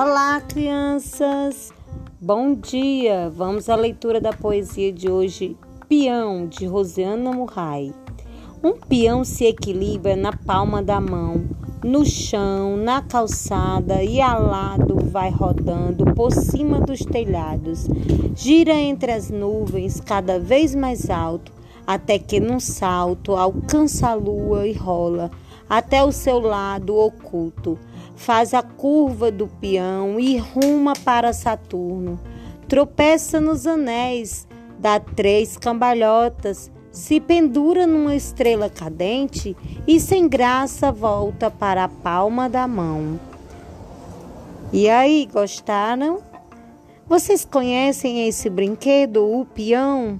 Olá, crianças! Bom dia! Vamos à leitura da poesia de hoje, Peão, de Rosiana Murray. Um peão se equilibra na palma da mão, no chão, na calçada e alado vai rodando por cima dos telhados. Gira entre as nuvens cada vez mais alto, até que num salto alcança a lua e rola até o seu lado oculto. Faz a curva do peão e ruma para Saturno. Tropeça nos anéis, dá três cambalhotas, se pendura numa estrela cadente e sem graça volta para a palma da mão. E aí, gostaram? Vocês conhecem esse brinquedo, o peão?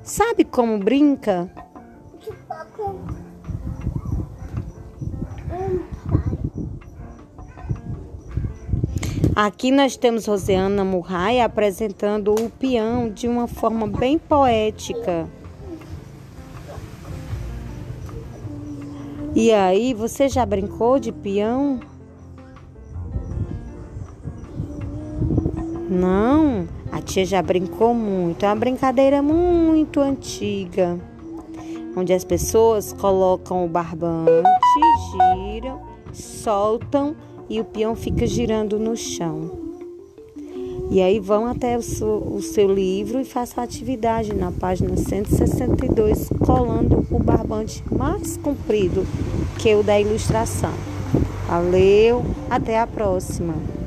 Sabe como brinca? Aqui nós temos Rosiana Murray apresentando o peão de uma forma bem poética. E aí, você já brincou de peão? Não, a tia já brincou muito. É uma brincadeira muito antiga, onde as pessoas colocam o barbante, giram, soltam e o peão fica girando no chão. E aí vão até o seu, o seu livro e façam a atividade na página 162, colando o barbante mais comprido que o da ilustração. Valeu, até a próxima!